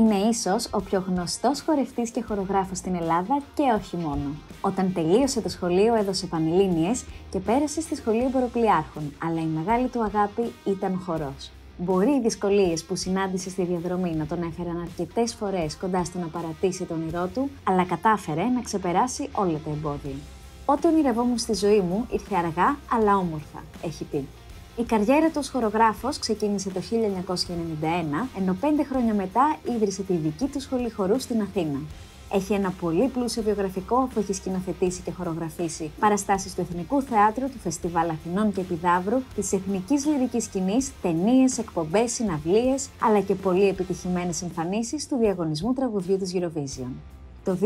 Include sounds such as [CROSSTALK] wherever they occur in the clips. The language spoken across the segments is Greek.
είναι ίσως ο πιο γνωστός χορευτής και χορογράφος στην Ελλάδα και όχι μόνο. Όταν τελείωσε το σχολείο έδωσε πανελλήνιες και πέρασε στη σχολή εμποροπλιάρχων, αλλά η μεγάλη του αγάπη ήταν ο χορός. Μπορεί οι δυσκολίες που συνάντησε στη διαδρομή να τον έφεραν αρκετές φορές κοντά στο να παρατήσει τον όνειρό του, αλλά κατάφερε να ξεπεράσει όλα τα εμπόδια. Ό,τι ονειρευόμουν στη ζωή μου ήρθε αργά αλλά όμορφα, έχει πει. Η καριέρα του ως χορογράφος ξεκίνησε το 1991, ενώ πέντε χρόνια μετά ίδρυσε τη δική του σχολή χορού στην Αθήνα. Έχει ένα πολύ πλούσιο βιογραφικό που έχει σκηνοθετήσει και χορογραφήσει παραστάσεις του Εθνικού Θεάτρου, του Φεστιβάλ Αθηνών και Επιδαύρου, της Εθνικής Λυρικής Σκηνής, ταινίες, εκπομπές, συναυλίες, αλλά και πολύ επιτυχημένες εμφανίσεις του διαγωνισμού τραγουδιού της Eurovision. Το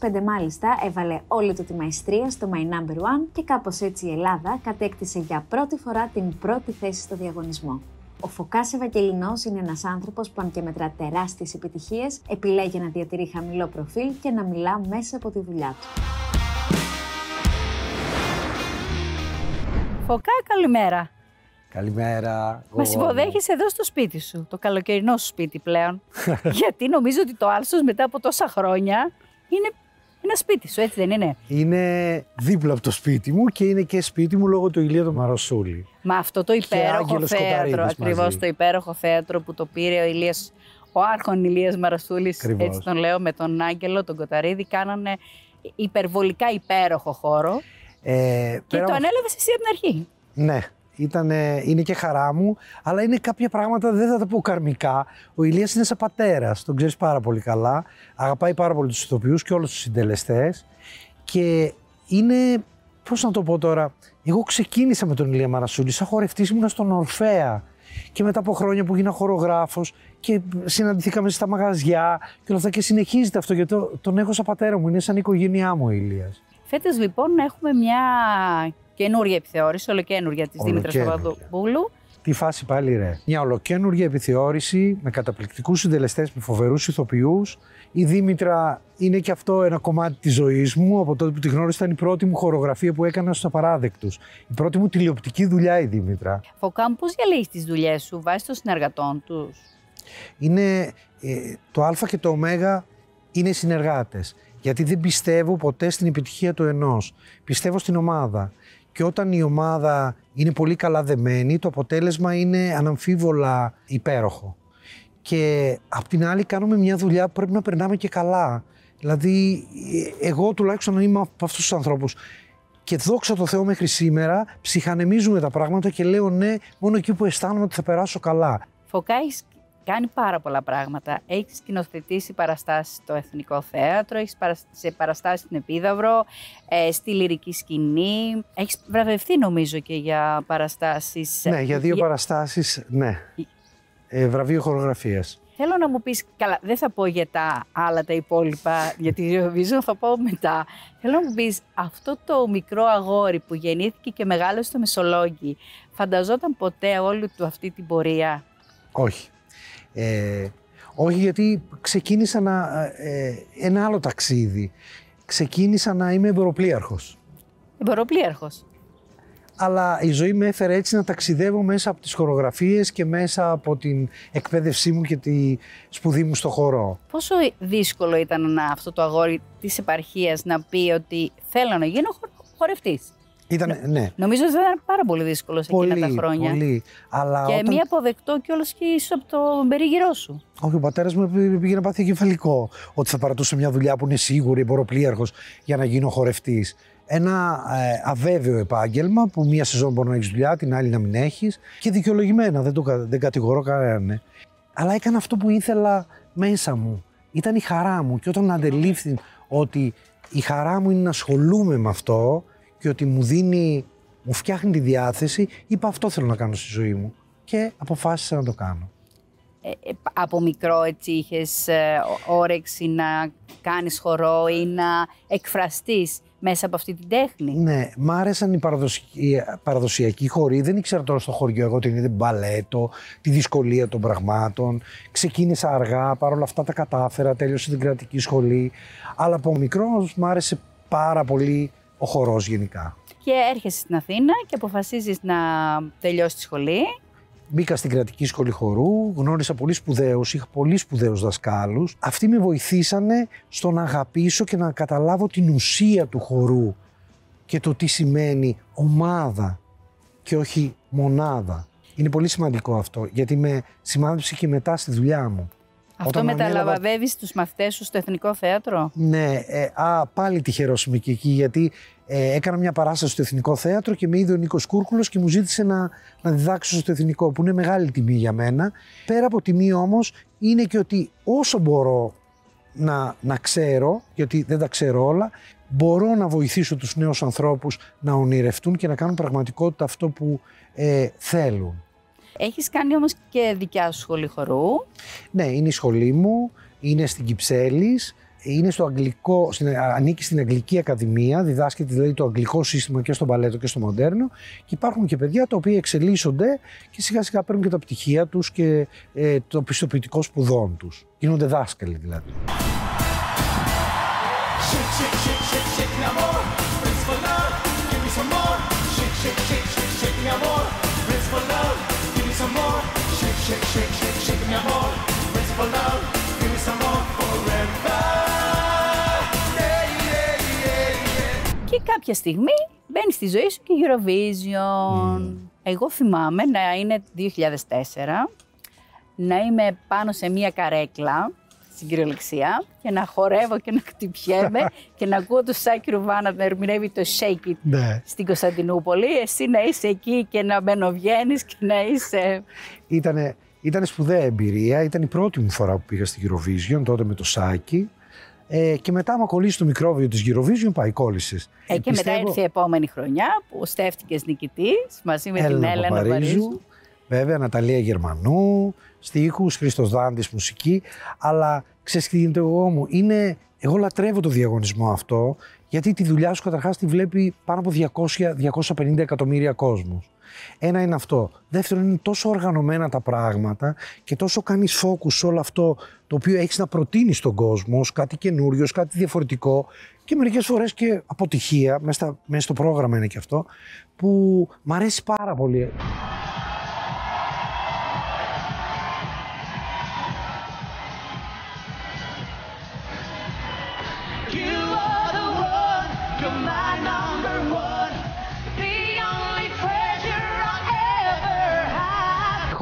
2005 μάλιστα έβαλε όλη του τη μαεστρία στο My Number One και κάπως έτσι η Ελλάδα κατέκτησε για πρώτη φορά την πρώτη θέση στο διαγωνισμό. Ο Φωκάς Ευαγγελινός είναι ένας άνθρωπος που αν και μετρά τεράστιες επιτυχίες, επιλέγει να διατηρεί χαμηλό προφίλ και να μιλά μέσα από τη δουλειά του. Φωκά, καλημέρα. Καλημέρα. Μα υποδέχεσαι εδώ στο σπίτι σου, το καλοκαιρινό σου σπίτι πλέον. [LAUGHS] Γιατί νομίζω ότι το Άλσος μετά από τόσα χρόνια είναι ένα σπίτι σου, έτσι δεν είναι; Είναι δίπλα από το σπίτι μου και είναι και σπίτι μου λόγω του Ηλία του Μαροσούλη. Μα αυτό το υπέροχο θέατρο, ακριβώς το υπέροχο θέατρο που το πήρε ο Ηλίας, ο Άρχον Ηλίας Μαρασούλης, έτσι τον λέω, με τον Άγγελο, τον Κοταρίδη, κάνανε υπερβολικά υπέροχο χώρο. Ε, και το ανέλαβες εσύ από την αρχή. Ναι, ήταν, είναι και χαρά μου, αλλά είναι κάποια πράγματα, δεν θα τα πω καρμικά. Ο Ηλίας είναι σαν πατέρας, τον ξέρεις πάρα πολύ καλά. Αγαπάει πάρα πολύ τους ηθοποιούς και όλους τους συντελεστές. Και είναι, πώς να το πω τώρα, εγώ ξεκίνησα με τον Ηλία Μαρασούλη, σαν χορευτής ήμουν στον Ορφέα. Και μετά από χρόνια που γίνα χορογράφος και συναντηθήκαμε στα μαγαζιά και όλα αυτά και συνεχίζεται αυτό γιατί τον έχω σαν πατέρα μου, είναι σαν οικογένειά μου ο Ηλίας. Φέτος λοιπόν έχουμε μια καινούργια επιθεώρηση, ολοκένουργια της Δήμητρας Παπαδοπούλου. Τι φάση πάλι ρε. Μια ολοκένουργια επιθεώρηση με καταπληκτικούς συντελεστές, με φοβερούς ηθοποιούς. Η Δήμητρα είναι και αυτό ένα κομμάτι της ζωής μου. Από τότε που τη γνώρισα, ήταν η πρώτη μου χορογραφία που έκανα στους απαράδεκτους. Η πρώτη μου τηλεοπτική δουλειά η Δήμητρα. Φωκάμ, πώς διαλέγεις τις δουλειές σου βάσει των συνεργατών τους; Είναι ε, το Α και το Ω είναι οι συνεργάτες. Γιατί δεν πιστεύω ποτέ στην επιτυχία του ενός. Πιστεύω στην ομάδα. Και όταν η ομάδα είναι πολύ καλά δεμένη, το αποτέλεσμα είναι αναμφίβολα υπέροχο. Και απ' την άλλη κάνουμε μια δουλειά που πρέπει να περνάμε και καλά. Δηλαδή, εγώ τουλάχιστον είμαι από αυτούς τους ανθρώπους και δόξα τω Θεώ μέχρι σήμερα ψυχανεμίζουμε τα πράγματα και λέω ναι μόνο εκεί που αισθάνομαι ότι θα περάσω καλά. Φωκάεις κάνει πάρα πολλά πράγματα. Έχεις σκηνοθετήσει παραστάσεις στο Εθνικό Θέατρο, έχεις σε παραστάσεις στην Επίδαυρο, ε, στη λυρική σκηνή. Έχεις βραβευτεί νομίζω και για παραστάσεις. Ναι, για δύο για... παραστάσεις, ναι. Ε, βραβείο χορογραφίας. Θέλω να μου πεις, καλά, δεν θα πω για τα άλλα τα υπόλοιπα, γιατί Eurovision θα πω μετά. Θέλω να μου πεις, αυτό το μικρό αγόρι που γεννήθηκε και μεγάλωσε στο Μεσολόγγι, φανταζόταν ποτέ όλη του αυτή την πορεία; Όχι. Ε, όχι γιατί ξεκίνησα να, ε, ένα άλλο ταξίδι. Ξεκίνησα να είμαι εμποροπλίαρχος. Εμποροπλίαρχος. Αλλά η ζωή με έφερε έτσι να ταξιδεύω μέσα από τις χορογραφίες και μέσα από την εκπαίδευσή μου και τη σπουδή μου στο χώρο. Πόσο δύσκολο ήταν να, αυτό το αγόρι της επαρχίας να πει ότι θέλω να γίνω χορευτής; Ήταν, ναι. Νομίζω ότι ήταν πάρα πολύ δύσκολο σε εκείνα τα χρόνια. Πολύ. Αλλά και όταν... μία αποδεκτό κιόλας και ίσως από το περίγυρό σου. Όχι, ο πατέρας μου πήγε να πάθει κεφαλικό. Ότι θα παρατούσε μια δουλειά που είναι σίγουρη, εμποροπλίαρχο, για να γίνω χορευτής. Ένα ε, αβέβαιο επάγγελμα που μία σεζόν μπορεί να έχεις δουλειά, την άλλη να μην έχεις. Και δικαιολογημένα, δεν, το, δεν κατηγορώ κανέναν. Αλλά έκανα αυτό που ήθελα μέσα μου. Ήταν η χαρά μου. Και όταν αντελήφθη ότι η χαρά μου είναι να ασχολούμαι με αυτό, και ότι μου δίνει, μου φτιάχνει τη διάθεση, είπα αυτό θέλω να κάνω στη ζωή μου και αποφάσισα να το κάνω. Ε, ε από μικρό έτσι είχες ε, όρεξη να κάνεις χορό ή να εκφραστείς μέσα από αυτή την τέχνη; Ναι, μ' άρεσαν οι παραδοσιακοί, παραδοσιακοί χοροί. Δεν ήξερα τώρα στο χωριό εγώ την είδε μπαλέτο, τη δυσκολία των πραγμάτων. Ξεκίνησα αργά, παρόλα αυτά τα κατάφερα, τέλειωσα την κρατική σχολή. Αλλά από μικρός μ' άρεσε πάρα πολύ ο χορός γενικά. Και έρχεσαι στην Αθήνα και αποφασίζεις να τελειώσει τη σχολή. μπήκα στην κρατική σχολή χορού, γνώρισα πολύ σπουδαίους, είχα πολύ σπουδαίους δασκάλους. Αυτοί με βοηθήσανε στο να αγαπήσω και να καταλάβω την ουσία του χορού και το τι σημαίνει ομάδα και όχι μονάδα. Είναι πολύ σημαντικό αυτό, γιατί με σημάδεψε και μετά στη δουλειά μου. Αυτό μεταλαβαδεύει τους μαθητές σου στο Εθνικό Θέατρο; Ναι, ε, α, πάλι τυχερός είμαι και εκεί, γιατί ε, έκανα μια παράσταση στο Εθνικό Θέατρο και με είδε ο Νίκος Κούρκουλος και μου ζήτησε να, να διδάξω στο Εθνικό, που είναι μεγάλη τιμή για μένα. Πέρα από τιμή όμως, είναι και ότι όσο μπορώ να, να ξέρω, γιατί δεν τα ξέρω όλα, μπορώ να βοηθήσω τους νέους ανθρώπους να ονειρευτούν και να κάνουν πραγματικότητα αυτό που ε, θέλουν. Έχεις κάνει όμως και δικιά σου σχολή χορού. Ναι, είναι η σχολή μου, είναι στην Κυψέλης, είναι στο αγγλικό, ανήκει στην Αγγλική Ακαδημία, διδάσκεται δηλαδή το αγγλικό σύστημα και στο μπαλέτο και στο μοντέρνο και υπάρχουν και παιδιά τα οποία εξελίσσονται και σιγά σιγά παίρνουν και τα πτυχία τους και ε, το πιστοποιητικό σπουδών τους. Γίνονται δάσκαλοι δηλαδή. Και κάποια στιγμή μπαίνει στη ζωή σου και Eurovision. Εγώ θυμάμαι να είναι 2004, να είμαι πάνω σε μία καρέκλα στην κυριολεξία και να χορεύω και να χτυπιέμαι [LAUGHS] και να ακούω το Σάκη Ρουβάνα να ερμηνεύει το Shake It ναι. στην Κωνσταντινούπολη. Εσύ να είσαι εκεί και να μπαινοβγαίνει και να είσαι. Ήτανε, ήτανε σπουδαία εμπειρία. Ήταν η πρώτη μου φορά που πήγα στην Eurovision τότε με το Σάκη. Ε, και μετά, άμα κολλήσεις το μικρόβιο της Eurovision, πάει κόλλησες. Ε, και μετά ήρθε η επόμενη χρονιά που στέφτηκες νικητής μαζί με την Έλενα Παρίζου. Βέβαια, Ναταλία Γερμανού, στίχους, Χρήστος Δάντης μουσική, αλλά ξέρεις τι γίνεται εγώ μου, είναι, εγώ λατρεύω το διαγωνισμό αυτό, γιατί τη δουλειά σου καταρχάς τη βλέπει πάνω από 200-250 εκατομμύρια κόσμος. Ένα είναι αυτό. Δεύτερον, είναι τόσο οργανωμένα τα πράγματα και τόσο κάνει focus σε όλο αυτό το οποίο έχεις να προτείνεις στον κόσμο, κάτι καινούριο, κάτι διαφορετικό και μερικές φορές και αποτυχία, μέσα, μέσα στο πρόγραμμα είναι και αυτό, που μ' αρέσει πάρα πολύ.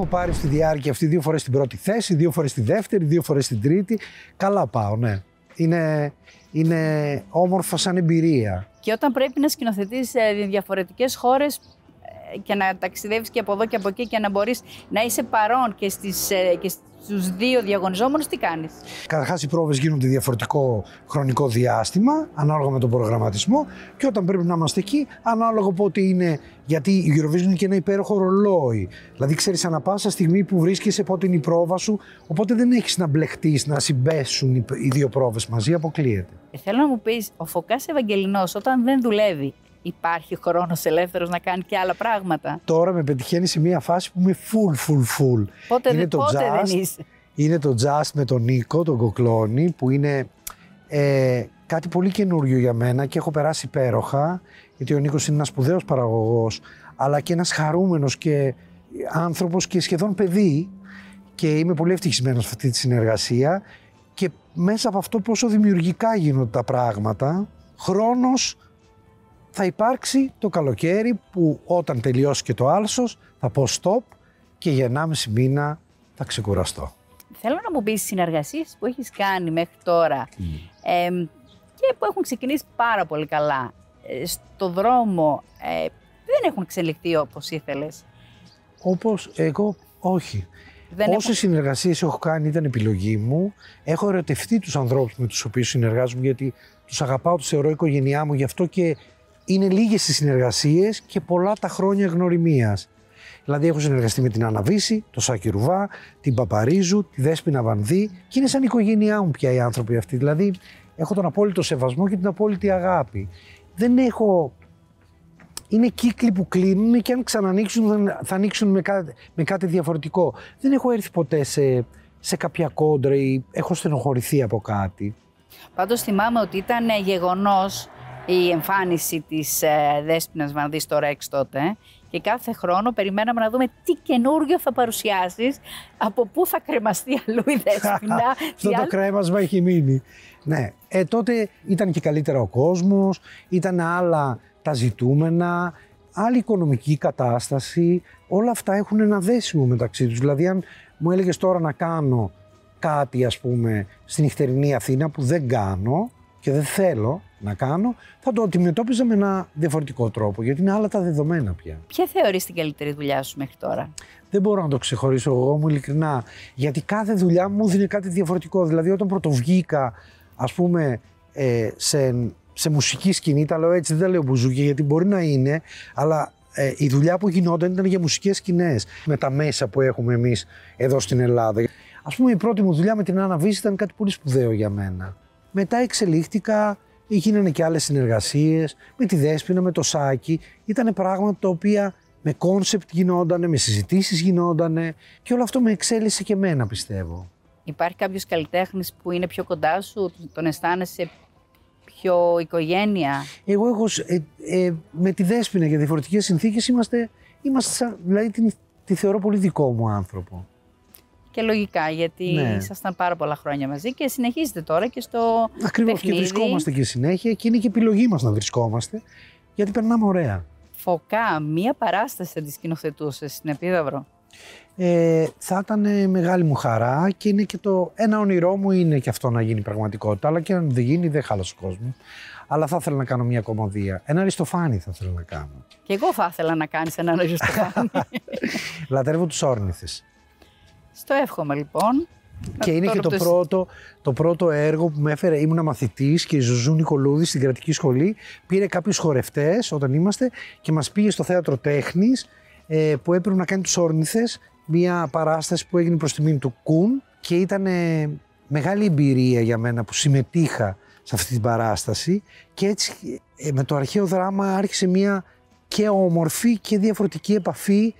Έχω πάρει στη διάρκεια αυτή δύο φορές στην πρώτη θέση, δύο φορές στη δεύτερη, δύο φορές στην τρίτη. Καλά πάω, ναι. Είναι, είναι όμορφα σαν εμπειρία. Και όταν πρέπει να σκηνοθετείς σε διαφορετικές χώρες ε, και να ταξιδεύεις και από εδώ και από εκεί και να μπορείς να είσαι παρόν και, στις, ε, και στους δύο διαγωνιζόμενους, τι κάνεις; Καταρχάς οι πρόβες γίνονται διαφορετικό χρονικό διάστημα, ανάλογα με τον προγραμματισμό και όταν πρέπει να είμαστε εκεί, ανάλογα πότε είναι, γιατί η Eurovision είναι και ένα υπέροχο ρολόι. Δηλαδή ξέρεις ανα πάσα στιγμή που βρίσκεσαι πότε είναι η πρόβα σου, οπότε δεν έχεις να μπλεχτείς, να συμπέσουν οι δύο πρόβες μαζί, αποκλείεται. Ε, θέλω να μου πεις, ο Φωκάς Ευαγγελινός όταν δεν δουλεύει, υπάρχει χρόνος ελεύθερος να κάνει και άλλα πράγματα. Τώρα με πετυχαίνει σε μια φάση που είμαι full, full, full. Πότε, είναι το πότε jazz, δεν είσαι; Είναι το jazz με τον Νίκο, τον Κοκλώνη, που είναι ε, κάτι πολύ καινούριο για μένα και έχω περάσει υπέροχα, γιατί ο Νίκος είναι ένας σπουδαίος παραγωγός, αλλά και ένας χαρούμενος και άνθρωπος και σχεδόν παιδί και είμαι πολύ ευτυχισμένος σε αυτή τη συνεργασία και μέσα από αυτό πόσο δημιουργικά γίνονται τα πράγματα, χρόνος θα υπάρξει το καλοκαίρι που όταν τελειώσει και το άλσος θα πω stop και για 1,5 μήνα θα ξεκουραστώ. Θέλω να μου πεις συνεργασίες που έχεις κάνει μέχρι τώρα και που έχουν ξεκινήσει πάρα πολύ καλά. Ε, στο δρόμο ε, δεν έχουν εξελιχθεί όπως ήθελες; Όπως εγώ όχι. Δεν Όσες έχουν... συνεργασίες έχω κάνει ήταν επιλογή μου. Έχω ερωτευτεί τους ανθρώπους με τους οποίους συνεργάζομαι γιατί τους αγαπάω, τους θεωρώ οικογένειά μου. Γι' αυτό και είναι λίγες οι συνεργασίες και πολλά τα χρόνια γνωριμίας. Δηλαδή, έχω συνεργαστεί με την Αναβίση, τον Σάκη Ρουβά, την Παπαρίζου, τη Δέσποινα Βανδύ και είναι σαν οικογένειά μου πια οι άνθρωποι αυτοί. Δηλαδή, έχω τον απόλυτο σεβασμό και την απόλυτη αγάπη. Δεν έχω. Είναι κύκλοι που κλείνουν και αν ξανανοίξουν θα ανοίξουν με κάτι, με κάτι διαφορετικό. Δεν έχω έρθει ποτέ σε, σε κάποια κόντρα ή έχω στενοχωρηθεί από κάτι. Πάντως θυμάμαι ότι ήταν γεγονός η εμφάνιση της ε, Δέσποινας Βανδύς στο Ρέξ τότε και κάθε χρόνο περιμέναμε να δούμε τι καινούριο θα παρουσιάσεις, από πού θα κρεμαστεί αλλού η δέσποινα. [LAUGHS] Αυτό το κρέμασμα έχει μείνει. Ναι, ε, τότε ήταν και καλύτερα ο κόσμος, ήταν άλλα τα ζητούμενα, άλλη οικονομική κατάσταση, όλα αυτά έχουν ένα δέσιμο μεταξύ τους. Δηλαδή αν μου έλεγες τώρα να κάνω κάτι ας πούμε στην νυχτερινή Αθήνα που δεν κάνω και δεν θέλω να κάνω, θα το αντιμετώπιζα με ένα διαφορετικό τρόπο, γιατί είναι άλλα τα δεδομένα πια. Ποια θεωρείς την καλύτερη δουλειά σου μέχρι τώρα; Δεν μπορώ να το ξεχωρίσω εγώ μου ειλικρινά, γιατί κάθε δουλειά μου δίνει κάτι διαφορετικό. Δηλαδή όταν πρωτοβγήκα, ας πούμε, ε, σε, σε μουσική σκηνή, τα λέω έτσι, δεν τα λέω μπουζούκια, γιατί μπορεί να είναι, αλλά ε, η δουλειά που γινόταν ήταν για μουσικές σκηνές, με τα μέσα που έχουμε εμείς εδώ στην Ελλάδα. Ας πούμε η πρώτη μου δουλειά με την Άννα ήταν κάτι πολύ σπουδαίο για μένα. Μετά εξελίχθηκα, γίνανε και άλλες συνεργασίες με τη Δέσποινα, με το Σάκη. Ήταν πράγματα τα οποία με concept γινόντανε, με συζητήσεις γινόντανε και όλο αυτό με εξέλιξε και εμένα πιστεύω. Υπάρχει κάποιος καλλιτέχνης που είναι πιο κοντά σου, τον αισθάνεσαι πιο οικογένεια; Εγώ έχω, ε, ε, με τη Δέσποινα για διαφορετικές συνθήκες είμαστε, είμαστε δηλαδή τη, τη θεωρώ πολύ δικό μου άνθρωπο. Και λογικά, γιατί ναι. ήσασταν πάρα πολλά χρόνια μαζί και συνεχίζετε τώρα και στο Ακριβώς και βρισκόμαστε και συνέχεια και είναι και επιλογή μας να βρισκόμαστε, γιατί περνάμε ωραία. Φωκά, μία παράσταση θα τη σκηνοθετούσες στην Επίδαυρο. Ε, θα ήταν μεγάλη μου χαρά και είναι και το ένα όνειρό μου είναι και αυτό να γίνει πραγματικότητα. Αλλά και αν δεν γίνει, δεν χάλασε ο κόσμος. Αλλά θα ήθελα να κάνω μια κομμωδία. Ένα Αριστοφάνη θα ήθελα να κάνω. Και εγώ θα ήθελα να κάνεις ένα Αριστοφάνη. [LAUGHS] Λατρεύω τους όρνηθες. Στο εύχομαι λοιπόν. Και είναι και το, πρώτο, το πρώτο έργο που με έφερε. Ήμουν μαθητής και η Ζουζού Νικολούδη στην κρατική σχολή πήρε κάποιους χορευτές όταν είμαστε και μας πήγε στο θέατρο τέχνης ε, που έπρεπε να κάνει τους όρνηθες. Μια παράσταση που έγινε προς τιμήν του Κουν και ήταν μεγάλη εμπειρία για μένα που συμμετείχα σε αυτή την παράσταση και έτσι ε, με το αρχαίο δράμα άρχισε μια και όμορφη και διαφορετική επαφή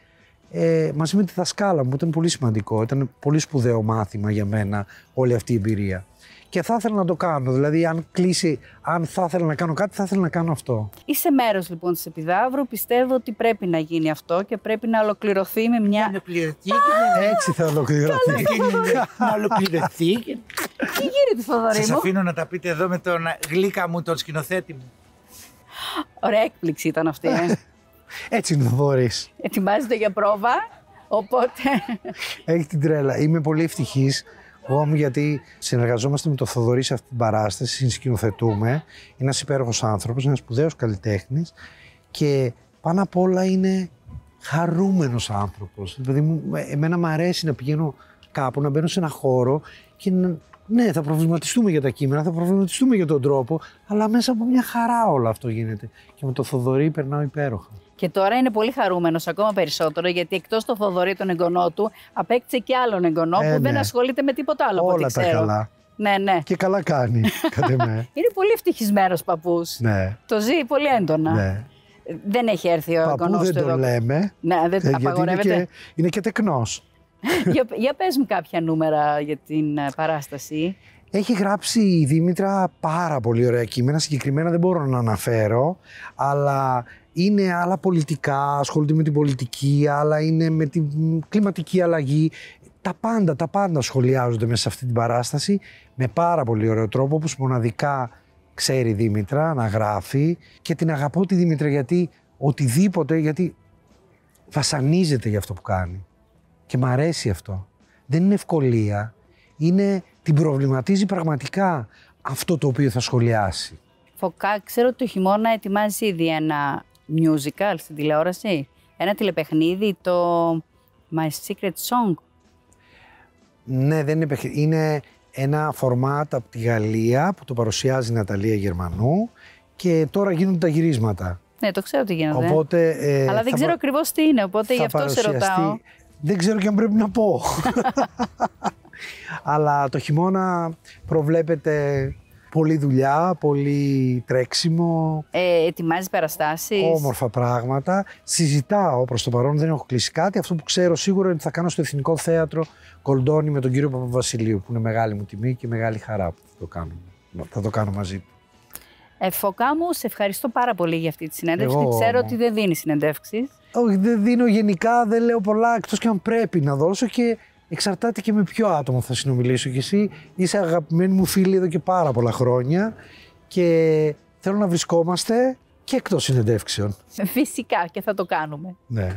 ε, μαζί με τη δασκάλα μου. Ήταν πολύ σημαντικό. Ήταν πολύ σπουδαίο μάθημα για μένα όλη αυτή η εμπειρία. Και θα ήθελα να το κάνω. Δηλαδή, αν κλείσει, αν θα ήθελα να κάνω κάτι, θα ήθελα να κάνω αυτό. Είσαι μέρος λοιπόν της Επιδαύρου. Πιστεύω ότι πρέπει να γίνει αυτό και πρέπει να ολοκληρωθεί με μια. Να ολοκληρωθεί. Έτσι θα ολοκληρωθεί. να ολοκληρωθεί. Τι γίνεται, Θοδωρή Σας αφήνω να τα πείτε εδώ με τον γλύκα μου, τον σκηνοθέτη μου. Ωραία έκπληξη ήταν αυτή. Ε. [LAUGHS] Έτσι είναι το Θοδωρή. Ετοιμάζεται για πρόβα, οπότε... Έχει την τρέλα. Είμαι πολύ ευτυχής εγώ μου γιατί συνεργαζόμαστε με τον Θοδωρή σε αυτή την παράσταση, συνσκηνοθετούμε. Είναι ένας υπέροχος άνθρωπος, ένας σπουδαίος καλλιτέχνης και πάνω απ' όλα είναι χαρούμενος άνθρωπος. Δηλαδή, εμένα μου αρέσει να πηγαίνω κάπου, να μπαίνω σε ένα χώρο και να, ναι, θα προβληματιστούμε για τα κείμενα, θα προβληματιστούμε για τον τρόπο, αλλά μέσα από μια χαρά όλο αυτό γίνεται. Και με το Θοδωρή περνάω υπέροχα. Και τώρα είναι πολύ χαρούμενος ακόμα περισσότερο γιατί εκτός το Θοδωρή τον εγγονό του, απέκτησε και άλλον εγγονό ε, που δεν ναι. ασχολείται με τίποτα άλλο. Όλα τα καλά. Ναι, ναι. Και καλά κάνει, [LAUGHS] κατ' εμέ. είναι πολύ ευτυχισμένος παππούς. Ναι. Το ζει πολύ έντονα. Ναι. Δεν έχει έρθει ο εγγονός του. Δεν το λέμε. Ναι, δεν ε, απαγορεύεται. Είναι και, είναι και τεκνός. [LAUGHS] για, για πες μου κάποια νούμερα για την ε, παράσταση. Έχει γράψει η Δήμητρα πάρα πολύ ωραία κείμενα. Συγκεκριμένα δεν μπορώ να αναφέρω, αλλά είναι άλλα πολιτικά, ασχολείται με την πολιτική, άλλα είναι με την κλιματική αλλαγή. Τα πάντα, τα πάντα σχολιάζονται μέσα σε αυτή την παράσταση με πάρα πολύ ωραίο τρόπο, όπως μοναδικά ξέρει η Δήμητρα να γράφει και την αγαπώ τη Δήμητρα γιατί οτιδήποτε, γιατί βασανίζεται για αυτό που κάνει και μ' αρέσει αυτό. Δεν είναι ευκολία, είναι, την προβληματίζει πραγματικά αυτό το οποίο θα σχολιάσει. Φωκά, ξέρω ότι το χειμώνα ετοιμάζει ήδη ένα musical στην τηλεόραση. Ένα τηλεπαιχνίδι, το My Secret Song. Ναι, δεν είναι παιχνίδι. Είναι ένα φορμάτ από τη Γαλλία που το παρουσιάζει η Ναταλία Γερμανού και τώρα γίνονται τα γυρίσματα. Ναι, το ξέρω τι γίνεται. Οπότε, ε, Αλλά δεν ξέρω ακριβώς τι είναι, οπότε γι' αυτό σε ρωτάω. Δεν ξέρω και αν πρέπει να πω. [LAUGHS] Αλλά το χειμώνα προβλέπεται Πολύ δουλειά, πολύ τρέξιμο. Ε, ετοιμάζεις παραστάσει. Όμορφα πράγματα. Συζητάω προς το παρόν, δεν έχω κλείσει κάτι. Αυτό που ξέρω σίγουρα είναι ότι θα κάνω στο Εθνικό Θέατρο Κολντόνι με τον κύριο Παπαβασιλείου, που είναι μεγάλη μου τιμή και μεγάλη χαρά που θα το κάνω, θα το κάνω μαζί του. Ε, Φωκά μου, σε ευχαριστώ πάρα πολύ για αυτή τη συνέντευξη. Εγώ, ξέρω ότι δεν δίνεις συνεντεύξεις. Όχι, δεν δίνω γενικά, δεν λέω πολλά εκτός και αν πρέπει να δώσω και εξαρτάται και με ποιο άτομο θα συνομιλήσω. Και εσύ είσαι αγαπημένη μου φίλη εδώ και πάρα πολλά χρόνια και θέλω να βρισκόμαστε και εκτός συνεντεύξεων. Φυσικά και θα το κάνουμε. Ναι.